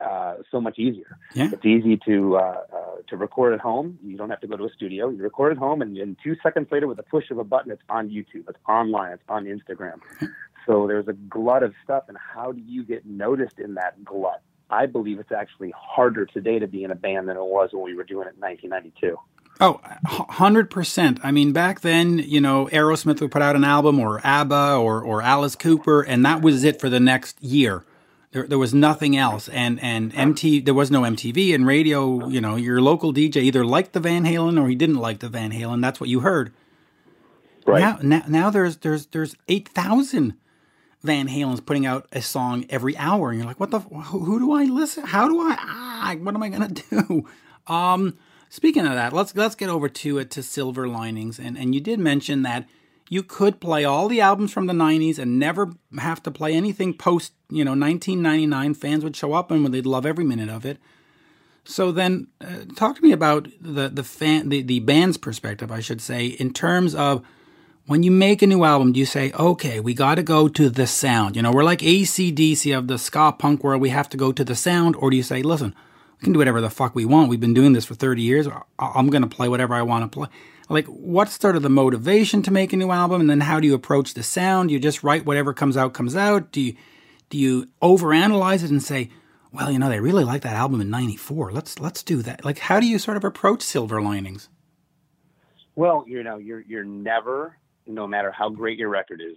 uh, so much easier. Yeah. It's easy to uh, uh, to record at home. You don't have to go to a studio. You record at home, and, and two seconds later, with a push of a button, it's on YouTube. It's online. It's on Instagram. so there's a glut of stuff, and how do you get noticed in that glut? I believe it's actually harder today to be in a band than it was when we were doing it in 1992. Oh, 100%. I mean, back then, you know, Aerosmith would put out an album or ABBA or, or Alice Cooper, and that was it for the next year. There, there was nothing else. And, and MT, there was no MTV and radio, you know, your local DJ either liked the Van Halen or he didn't like the Van Halen. That's what you heard. Right. Now, now, now there's, there's, there's 8,000 Van Halen's putting out a song every hour. And you're like, what the, who, who do I listen? How do I, ah, what am I going to do? Um, Speaking of that, let's let's get over to it to Silver Linings, and and you did mention that you could play all the albums from the '90s and never have to play anything post you know 1999. Fans would show up and they'd love every minute of it. So then, uh, talk to me about the the fan the, the band's perspective, I should say, in terms of when you make a new album, do you say, okay, we got to go to the sound? You know, we're like ACDC of the ska punk world. We have to go to the sound, or do you say, listen, we can do whatever the fuck we want. We've been doing this for 30 years. I'm going to play whatever I want to play. Like, what's sort of the motivation to make a new album? And then how do you approach the sound? You just write whatever comes out, comes out? Do you, do you overanalyze it and say, well, you know, they really like that album in 94. Let's, let's do that. Like, how do you sort of approach Silver Linings? Well, you know, you're, you're never, no matter how great your record is,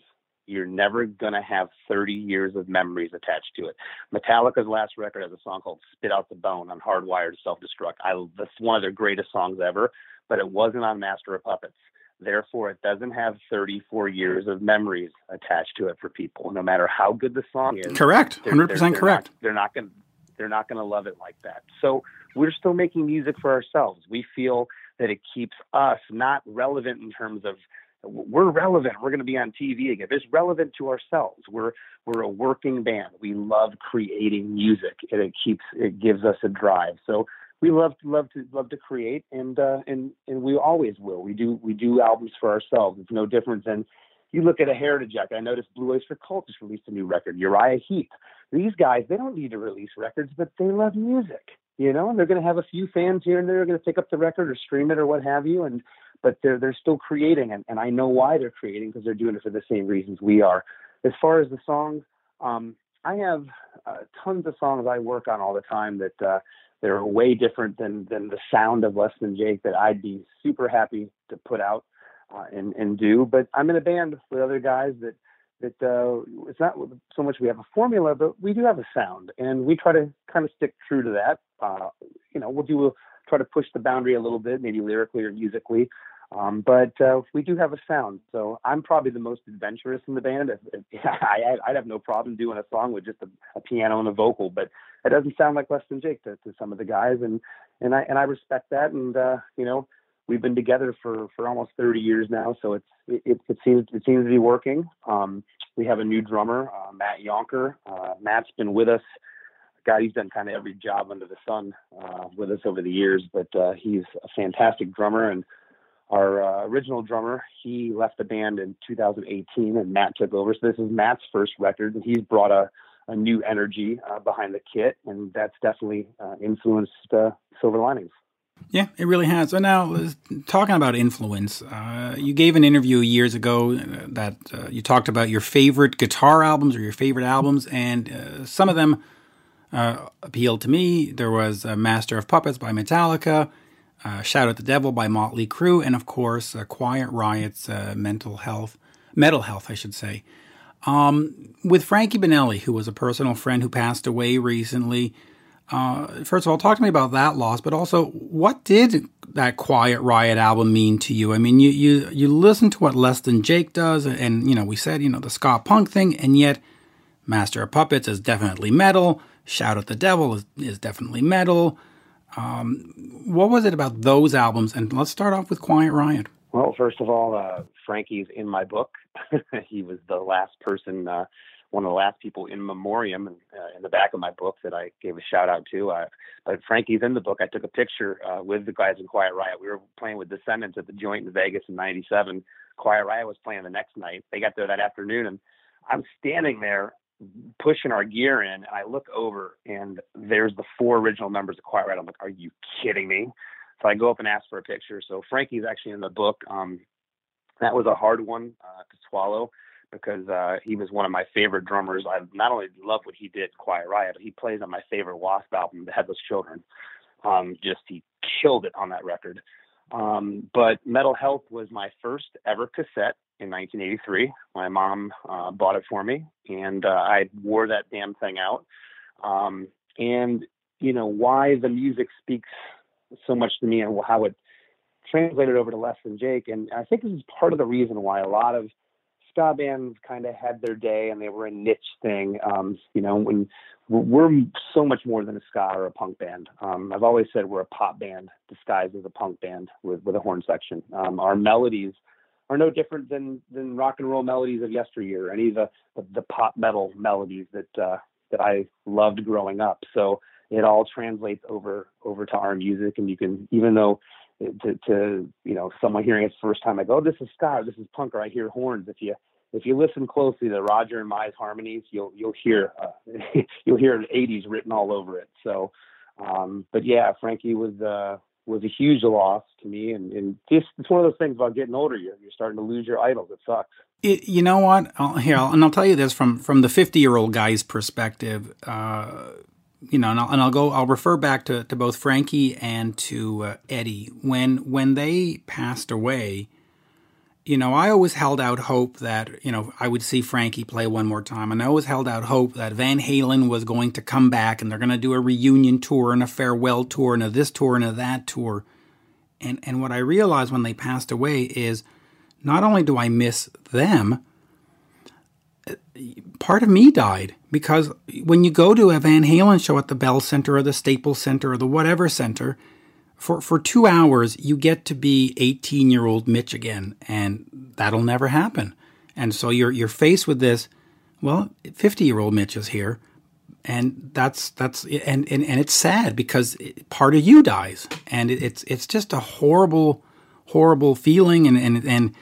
you're never going to have 30 years of memories attached to it. Metallica's last record has a song called Spit Out the Bone on Hardwired Self Destruct. I, that's one of their greatest songs ever, but it wasn't on Master of Puppets. Therefore, it doesn't have 34 years of memories attached to it for people, no matter how good the song is. Correct. 100% they're, they're correct. Not, they're not going they're not going to love it like that. So we're still making music for ourselves. We feel that it keeps us not relevant in terms of we're relevant. We're going to be on TV again. It's relevant to ourselves. We're we're a working band. We love creating music, and it keeps it gives us a drive. So we love to love to love to create, and uh, and and we always will. We do we do albums for ourselves. It's no different than you look at a Heritage Act. I noticed Blue Oyster Cult just released a new record. Uriah Heep. These guys, they don't need to release records, but they love music. You know, and they're going to have a few fans here and there. Are going to pick up the record or stream it or what have you, and but they're they're still creating, and, and I know why they're creating because they're doing it for the same reasons we are. As far as the songs, um, I have uh, tons of songs I work on all the time that uh, they're way different than than the sound of Less Than Jake that I'd be super happy to put out uh, and and do. But I'm in a band with other guys that that uh, it's not so much we have a formula, but we do have a sound, and we try to kind of stick true to that. Uh, you know, we'll do we'll try to push the boundary a little bit, maybe lyrically or musically. Um, but uh, we do have a sound, so I'm probably the most adventurous in the band. If, if, I, I'd have no problem doing a song with just a, a, piano and a vocal, but it doesn't sound like Less Than Jake to, to some of the guys, and and I and I respect that. And uh, you know, we've been together for for almost 30 years now, so it's it, it seems it seems to be working. Um, we have a new drummer, uh, Matt Yonker. Uh, Matt's been with us God, he's done kind of every job under the sun uh, with us over the years, but uh, he's a fantastic drummer. And our uh, original drummer, he left the band in 2018, and Matt took over. So this is Matt's first record, and he's brought a, a new energy uh, behind the kit, and that's definitely uh, influenced uh, Silver Linings. Yeah, it really has. So now, talking about influence, uh, you gave an interview years ago that uh, you talked about your favorite guitar albums or your favorite albums, and uh, some of them uh, appealed to me. There was Master of Puppets by Metallica, uh, Shout at the Devil by Motley Crue, and of course, uh, Quiet Riot's uh, Mental Health, Metal Health, I should say. Um, with Frankie Banali, who was a personal friend who passed away recently. Uh, first of all, talk to me about that loss, but also what did that Quiet Riot album mean to you? I mean, you you you listen to what Less Than Jake does, and you know we said you know the ska punk thing, and yet Master of Puppets is definitely metal. Shout at the Devil is, is definitely metal. Um, what was it about those albums? And let's start off with Quiet Riot. Well, first of all, uh, Frankie's in my book. he was the last person, uh, one of the last people in memoriam uh, in the back of my book that I gave a shout out to. Uh, but Frankie's in the book. I took a picture uh, with the guys in Quiet Riot. We were playing with Descendents at the joint in Vegas in '97. Quiet Riot was playing the next night. They got there that afternoon, and I'm standing there pushing our gear in, and I look over, and there's the four original members of Quiet Riot. I'm like, "Are you kidding me?" So I go up and ask for a picture. So Frankie's actually in the book. Um, that was a hard one uh, to swallow because uh, he was one of my favorite drummers. I not only love what he did, Quiet Riot, he plays on my favorite Wasp album, The Headless Children. Um, just he killed it on that record. Um, but Metal Health was my first ever cassette in 1983. My mom uh, bought it for me, and uh, I wore that damn thing out. Um, and you know why the music speaks so much to me, and how it translated over to Less Than Jake. And I think this is part of the reason why a lot of ska bands kind of had their day and they were a niche thing. Um, you know, when we're so much more than a ska or a punk band. Um, I've always said we're a pop band disguised as a punk band with, with a horn section. Um, our melodies are no different than, than rock and roll melodies of yesteryear, any of the, the, pop metal melodies that, uh, that I loved growing up. So it all translates over, over to our music. And you can, even though to, to you know someone hearing it the first time, like, oh, this is ska, this is punk, or I hear horns. If you if you listen closely to Roger and Mize harmonies, you'll you'll hear uh, you'll hear an '80s written all over it. So, um, but yeah, Frankie was uh, was a huge loss to me, and, and it's one of those things about getting older. You're you're starting to lose your idols. It sucks. It, you know what? I'll, here, I'll, and I'll tell you this from from the 50 year old guy's perspective. Uh, you know, and I'll, and I'll, go. I'll refer back to, to both Frankie and to uh, Eddie when when they passed away. You know, I always held out hope that you know I would see Frankie play one more time, and I always held out hope that Van Halen was going to come back and they're going to do a reunion tour and a farewell tour and a this tour and a that tour. And and what I realized when they passed away is, not only do I miss them, part of me died because when you go to a Van Halen show at the Bell Center or the Staples Center or the whatever center, for, for two hours, you get to be 18 year old Mitch again, and that'll never happen. And so you're, you're faced with this, well, 50 year old Mitch is here. And that's that's and, and, and it's sad because part of you dies, and it, it's it's just a horrible, horrible feeling, and and and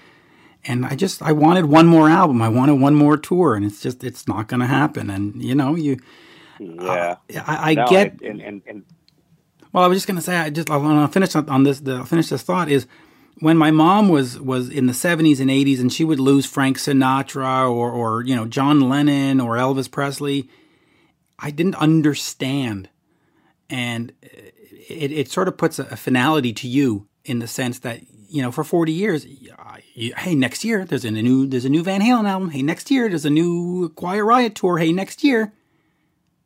and I just I wanted one more album. I wanted one more tour, and it's just it's not going to happen. And you know, you yeah, uh, I, I no, get. And, and, and, well, I was just going to say I just I want to finish on this. The finish this thought is when my mom was was in the 70s and 80s, and she would lose Frank Sinatra or or you know John Lennon or Elvis Presley. I didn't understand, and it, it sort of puts a, a finality to you in the sense that you know for 40 years hey, next year there's a new there's a new Van Halen album. Hey, next year there's a new Quiet Riot tour. Hey, next year,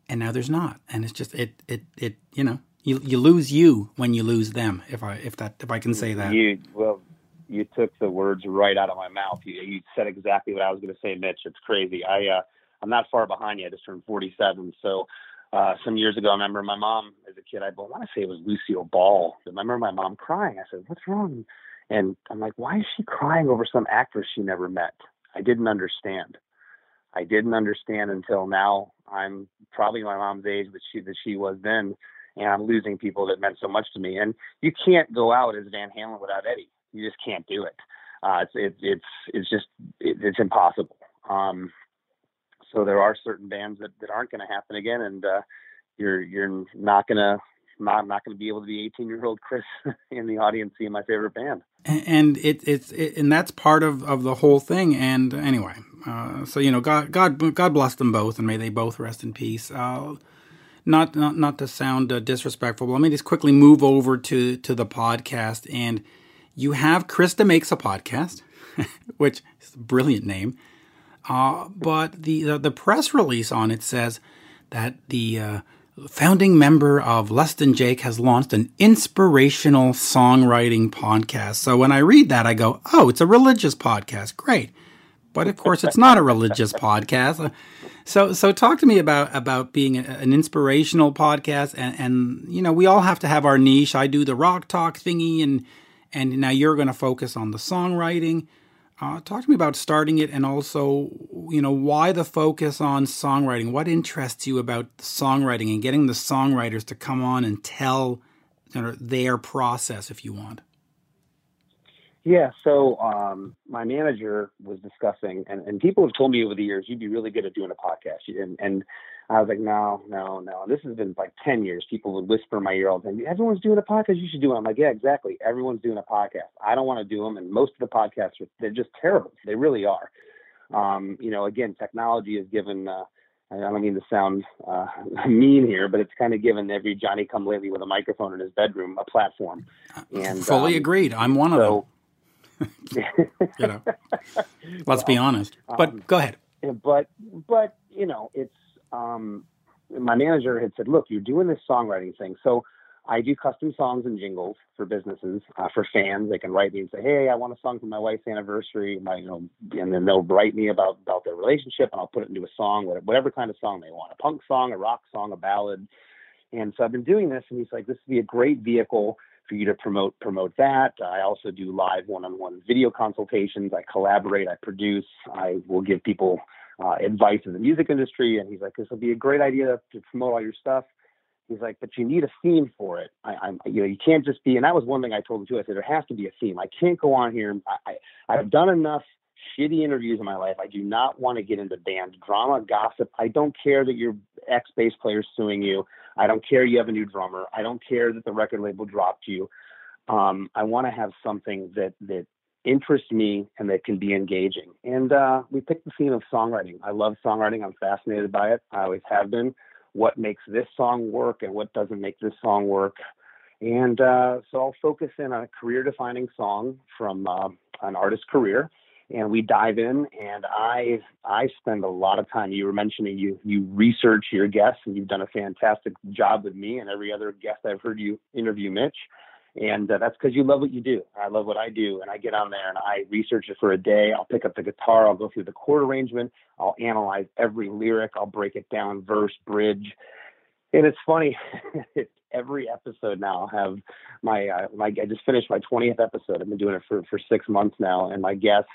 and now there's not. And it's just it it it you know you you lose you when you lose them. If I if that if I can say that. You well, you took the words right out of my mouth. You you said exactly what I was going to say, Mitch. It's crazy. I uh, I'm not far behind you. I just turned 47, so. Uh, some years ago, I remember my mom as a kid. I want to say it was Lucille Ball. I remember my mom crying. I said, "What's wrong?" And I'm like, why is she crying over some actress she never met? I didn't understand. I didn't understand until now. I'm probably my mom's age that she that she was then, and I'm losing people that meant so much to me. And you can't go out as Van Halen without Eddie. You just can't do it. Uh, it's it, it's it's just it, it's impossible. Um, so there are certain bands that, that aren't going to happen again, and uh, you're you're not going to not not going to be able to be 18 year old Chris in the audience seeing my favorite band. And it, it's it, and that's part of, of the whole thing. And anyway, uh, so you know, God God God bless them both, and may they both rest in peace. Uh, not not not to sound uh, disrespectful, but let me just quickly move over to to the podcast. And you have Chris DeMakes a podcast, which is a brilliant name. Uh, but the, the, the press release on it says that the uh, founding member of Less Than Jake has launched an inspirational songwriting podcast. So when I read that, I go, oh, it's a religious podcast. Great. But of course, it's not a religious podcast. So, so talk to me about about being an inspirational podcast, and, and you know, we all have to have our niche. I do the rock talk thingy, and and now you're going to focus on the songwriting. Uh, talk to me about starting it, and also, you know, why the focus on songwriting. What interests you about songwriting and getting the songwriters to come on and tell their process, if you want. Yeah, so um, my manager was discussing, and, and people have told me over the years, you'd be really good at doing a podcast. And, and I was like, no, no, no. And this has been like 10 years. People would whisper in my ear all the time, everyone's doing a podcast. You should do it. I'm like, yeah, exactly. Everyone's doing a podcast. I don't want to do them. And most of the podcasts, are, they're just terrible. They really are. Um, you know, again, technology has given, uh, I don't mean to sound uh, mean here, but it's kind of given every Johnny come lately with a microphone in his bedroom a platform. And fully um, so, I'm one of them you know, let's be honest. But um, go ahead. But but you know, it's um, my manager had said, look, you're doing this songwriting thing, so. I do custom songs and jingles for businesses, uh, for fans. They can write me and say, "Hey, I want a song for my wife's anniversary," my, you know, and then they'll write me about about their relationship, and I'll put it into a song, whatever, whatever kind of song they want, a punk song, a rock song, a ballad. And so I've been doing this, and he's like, "This would be a great vehicle for you to promote promote that. I also do live one-on-one video consultations. I collaborate. I produce. I will give people uh, advice in the music industry. And he's like, this will be a great idea to promote all your stuff. He's like, but you need a theme for it. I, am you know, you can't just be. And that was one thing I told him too. I said there has to be a theme. I can't go on here. I, I I've done enough shitty interviews in my life. I do not want to get into band drama, gossip. I don't care that your ex bass player is suing you. I don't care you have a new drummer. I don't care that the record label dropped you. Um, I want to have something that that interests me and that can be engaging. And uh, we picked the theme of songwriting. I love songwriting. I'm fascinated by it. I always have been. What makes this song work and what doesn't make this song work. And uh, so I'll focus in on a career defining song from uh, an artist's career and we dive in and i i spend a lot of time you were mentioning you you research your guests and you've done a fantastic job with me and every other guest i've heard you interview mitch. And uh, that's because you love what you do. I love what i do and i get on there and i research it for a day. I'll pick up the guitar i'll go through the chord arrangement i'll analyze every lyric i'll break it down verse bridge. And it's funny every episode now I'll have my uh, my I just finished my 20th episode. I've been doing it for for 6 months now and my guests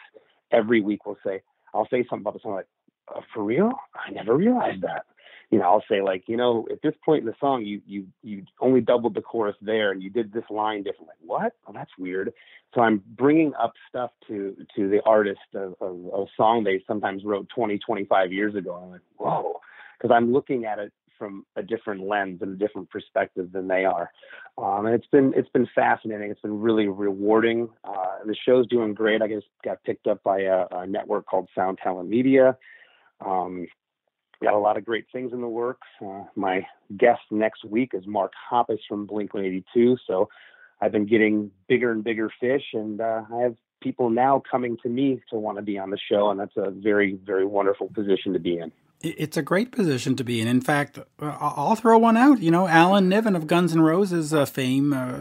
every week will say, I'll say something about the song like, uh, for real? I never realized that. You know, I'll say like, you know, at this point in the song, you you you only doubled the chorus there, and you did this line differently. What? Oh, that's weird. So I'm bringing up stuff to to the artist of, of, of a song they sometimes wrote 20, 25 years ago. I'm like, whoa, because I'm looking at it from a different lens and a different perspective than they are. Um, and it's been it's been fascinating. It's been really rewarding. Uh, the show's doing great. I just got picked up by a, a network called Sound Talent Media. Um, got a lot of great things in the works. Uh, my guest next week is Mark Hoppus from Blink 182. So I've been getting bigger and bigger fish, and uh, I have people now coming to me to want to be on the show, and that's a very, very wonderful position to be in. It's a great position to be in. In fact, I'll throw one out. You know, Alan Niven of Guns N' Roses uh, fame uh,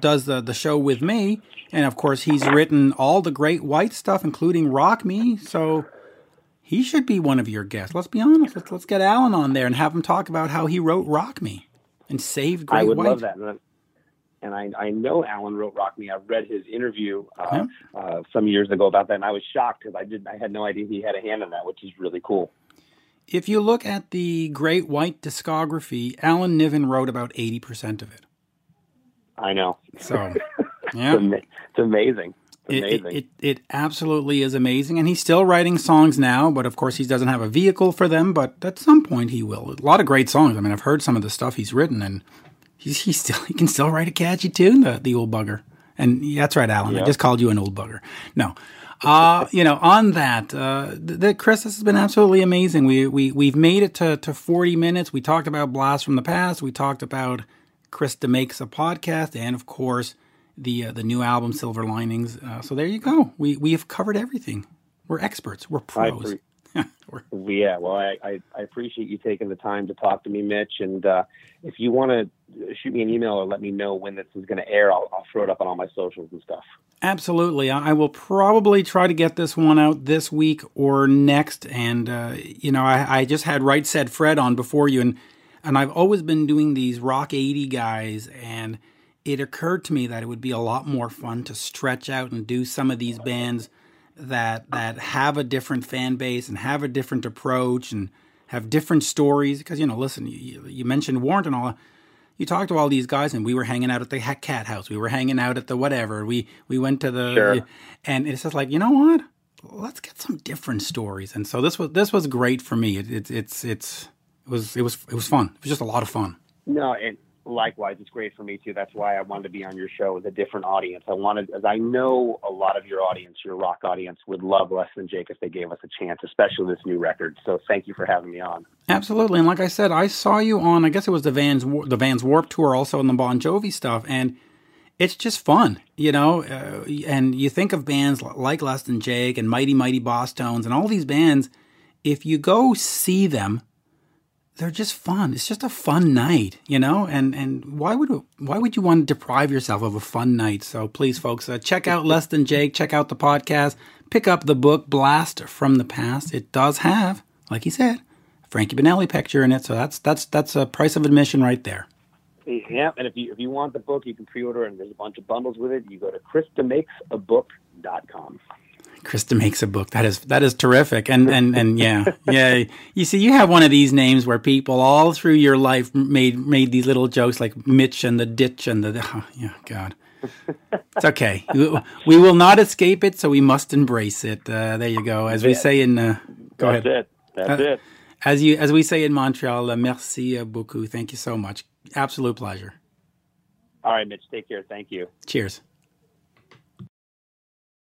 does the, the show with me. And of course, he's written all the great white stuff, including Rock Me. So he should be one of your guests. Let's be honest. Let's, let's get Alan on there and have him talk about how he wrote Rock Me and saved Great White. I would White. love that. And I, I know Alan wrote Rock Me. I read his interview uh, yeah. uh, some years ago about that, and I was shocked because I did I had no idea he had a hand in that, which is really cool if you look at the Great White discography, Alan Niven wrote about 80% of it. I know. So, yeah. it's, amazing. It, it, it, it, absolutely is amazing. And he's still writing songs now, but of course he doesn't have a vehicle for them, but at some point he will. A lot of great songs. I mean, I've heard some of the stuff he's written and he's, he's still, he can still write a catchy tune, the, the old bugger. And that's right, Alan. Yep. I just called you an old bugger. No, uh, you know, on that, uh, the, Chris, this has been absolutely amazing. We we we've made it to to forty minutes. We talked about Blast from the Past. We talked about Chris Makes a podcast, and of course, the uh, the new album Silver Linings. Uh, so there you go. We we have covered everything. We're experts. We're pros. Yeah, well, I, I, I, appreciate you taking the time to talk to me, Mitch. And uh, if you want to shoot me an email or let me know when this is going to air, I'll, I'll, throw it up on all my socials and stuff. Absolutely. I will probably try to get this one out this week or next. And, uh, you know, I, I, just had Right Said Fred on before you, and, and I've always been doing these Rock 80 guys, and it occurred to me that it would be a lot more fun to stretch out and do some of these bands that that have a different fan base and have a different approach and have different stories. Because you know, listen, you, you mentioned Warrant and all. You talked to all these guys, and we were hanging out at the cat house. We were hanging out at the whatever. We we went to the, Sure. and it's just like you know what? Let's get some different stories. And so this was this was great for me. It, it, it's it's it was it was it was fun. It was just a lot of fun. No, and likewise, it's great for me too. That's why I wanted to be on your show with a different audience. I wanted, as I know a lot of your audience, your rock audience, would love Less Than Jake if they gave us a chance, especially this new record. So thank you for having me on. Absolutely, and like I said, I saw you on. I guess it was the Vans the Vans Warp Tour, also in the Bon Jovi stuff, and it's just fun, you know. Uh, and you think of bands like Less Than Jake and Mighty Mighty Bosstones and all these bands. If you go see them, they're just fun. It's just a fun night, you know. And and why would why would you want to deprive yourself of a fun night? So please, folks, uh, check out Less Than Jake. Check out the podcast. Pick up the book Blast from the Past. It does have, like he said, Frankie Banali picture in it. So that's that's that's a price of admission right there. Yeah, and if you if you want the book, you can pre-order, and there's a bunch of bundles with it. You go to ChrisDeMakesABook.com. Chris DeMakes a book. That is that is terrific. And and and yeah, yeah. You see, you have one of these names where people all through your life made made these little jokes like Mitch and the ditch and the oh, yeah, God. It's okay. We, will not escape it, so we must embrace it. Uh, there you go. As we say in uh, go That's ahead. it. That's Uh, it. As you as we say in Montreal, uh, merci beaucoup. Thank you so much. Absolute pleasure. All right, Mitch. Take care. Thank you. Cheers.